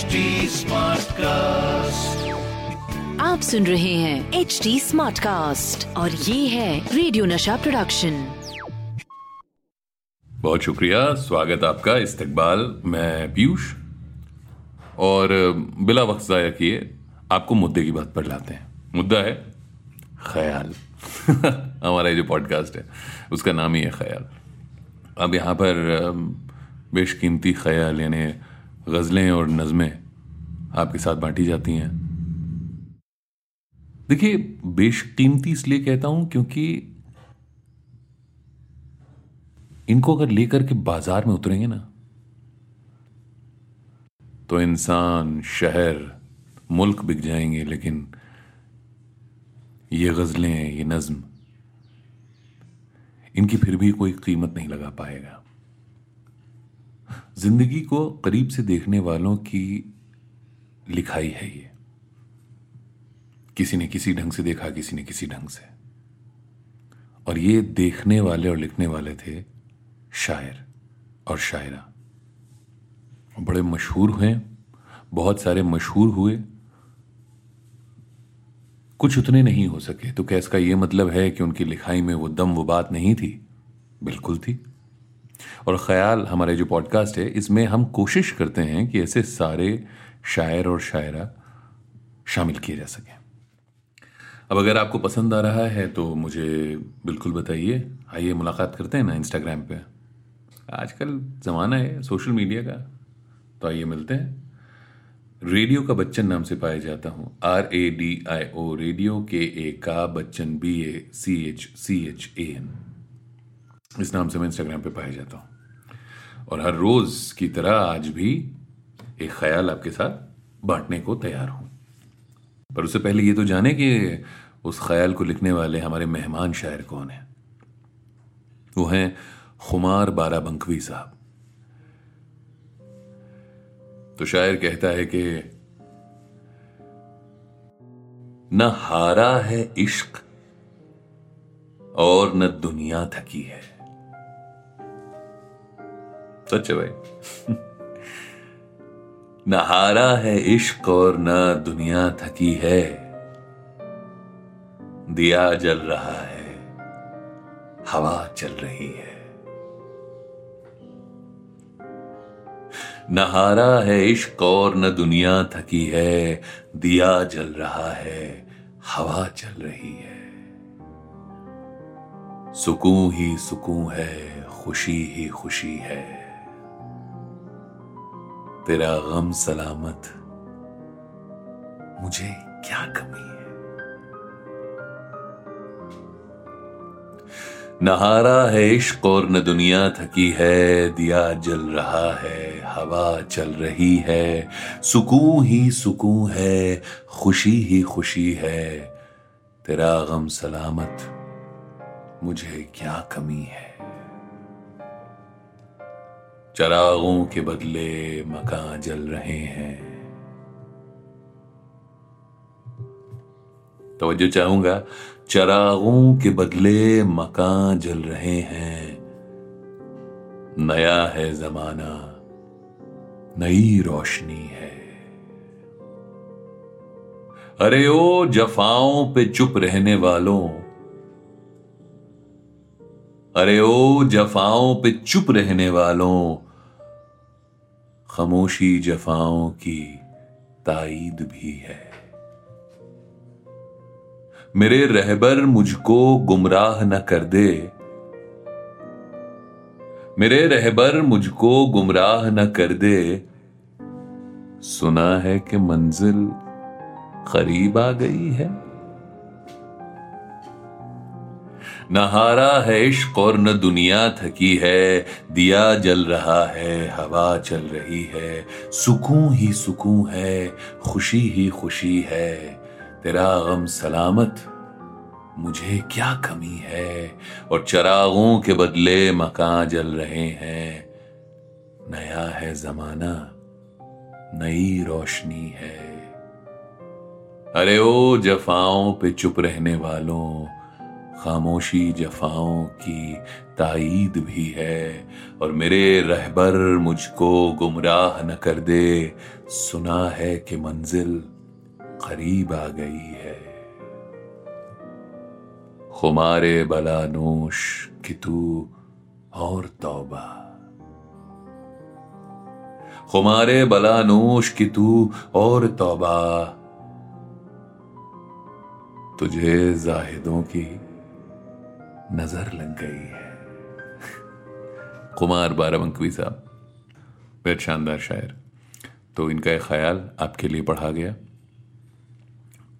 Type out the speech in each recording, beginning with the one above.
Smart Cast आप सुन रहे हैं एच डी स्मार्ट कास्ट और ये है रेडियो नशा प्रोडक्शन बहुत शुक्रिया। स्वागत आपका इस्तकबाल। मैं पीयूष। और बिला वक्त ज़ाया किए आपको मुद्दे की बात पर लाते हैं। मुद्दा है ख्याल। हमारा जो पॉडकास्ट है उसका नाम ही है ख्याल। अब यहाँ पर बेशकीमती ख्याल यानी गज़लें और नज़में आपके साथ बांटी जाती हैं। देखिए, बेशकीमती इसलिए कहता हूँ क्योंकि इनको अगर लेकर के बाज़ार में उतरेंगे ना तो इंसान, शहर, मुल्क बिक जाएँगे, लेकिन ये गजलें, ये नज्म, इनकी फिर भी कोई कीमत नहीं लगा पाएगा। ज़िंदगी को करीब से देखने वालों की लिखाई है ये। किसी ने किसी ढंग से देखा, किसी ने किसी ढंग से। और ये देखने वाले और लिखने वाले थे शायर और शायरा। बड़े मशहूर हुए, बहुत सारे मशहूर हुए। कुछ उतने नहीं हो सके तो क्या इसका यह मतलब है कि उनकी लिखाई में वो दम, वो बात नहीं थी? बिल्कुल थी। और ख्याल हमारे जो पॉडकास्ट है, इसमें हम कोशिश करते हैं कि ऐसे सारे शायर और शायरा शामिल किए जा सकें। अब अगर आपको पसंद आ रहा है तो मुझे बिल्कुल बताइए। आइए मुलाकात करते हैं ना इंस्टाग्राम पे। आजकल ज़माना है सोशल मीडिया का। तो आइए मिलते हैं। रेडियो का बच्चन नाम से पाया जाता हूँ। R A D I O radio के ए का Bachchan B A C H C H A N इस नाम से मैं इंस्टाग्राम पे पाया जाता हूँ। और हर रोज की तरह आज भी एक ख्याल आपके साथ बांटने को तैयार हूँ। पर उससे पहले ये तो जाने कि उस ख्याल को लिखने वाले हमारे मेहमान शायर कौन है? वो हैं खुमार बारा बंकवी साहब। तो शायर कहता है कि, न हारा है इश्क और न दुनिया थकी है। सच है भाई। न हारा है इश्क और न दुनिया थकी है। दिया जल रहा है, हवा चल रही है। न हारा है इश्क और न दुनिया थकी है, दिया जल रहा है, हवा चल रही है। सुकून ही सुकून है, खुशी ही खुशी है। तेरा गम सलामत। मुझे क्या कमी है? नहारा है इश्क और न दुनिया थकी है, दिया जल रहा है, हवा चल रही है। सुकून ही सुकून है, खुशी ही खुशी है। तेरा गम सलामत, मुझे क्या कमी है? चरागों के बदले मकान जल रहे हैं। तवज्जो चाहूँगा, चरागों के बदले मकान जल रहे हैं। नया है जमाना, नई रोशनी है। अरे ओ जफाओं पे चुप रहने वालों अरे ओ जफाओं पे चुप रहने वालों, खामोशी जफाओं की ताईद भी है। मेरे रहबर मुझको गुमराह न कर दे। मेरे रहबर मुझको गुमराह न कर दे। सुना है कि मंजिल करीब आ गई है। न हारा है इश्क और न दुनिया थकी है। दिया जल रहा है, हवा चल रही है। सुकून ही सुकून है, खुशी ही खुशी है। तेरा गम सलामत, मुझे क्या कमी है? और चरागों के बदले मकान जल रहे हैं। नया है जमाना, नई रोशनी है। अरे ओ जफाओं पे चुप रहने वालों खामोशी जफाओं की ताईद भी है। और मेरे रहबर मुझको गुमराह न कर दे। सुना है कि मंजिल करीब आ गई है। खुमारे बला नोश कि तू और तौबा। खुमारे बला नोश कि तू और तौबा। तुझे जाहिदों की नज़र लग गई है। कुमार बाराबंकवी साहब, बेहद शानदार शायर। तो इनका एक ख्याल आपके लिए पढ़ा गया।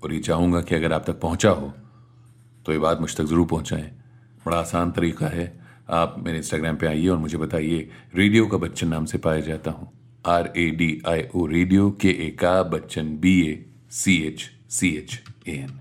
और ये चाहूँगा कि अगर आप तक पहुँचा हो तो ये बात मुझ तक ज़रूर पहुंचाएँ। बड़ा आसान तरीका है। आप मेरे इंस्टाग्राम पे आइए और मुझे बताइए, रेडियो का बच्चन नाम से पाया जाता हूँ। R A D I O radio के ए का Bachchan B A C H C H A N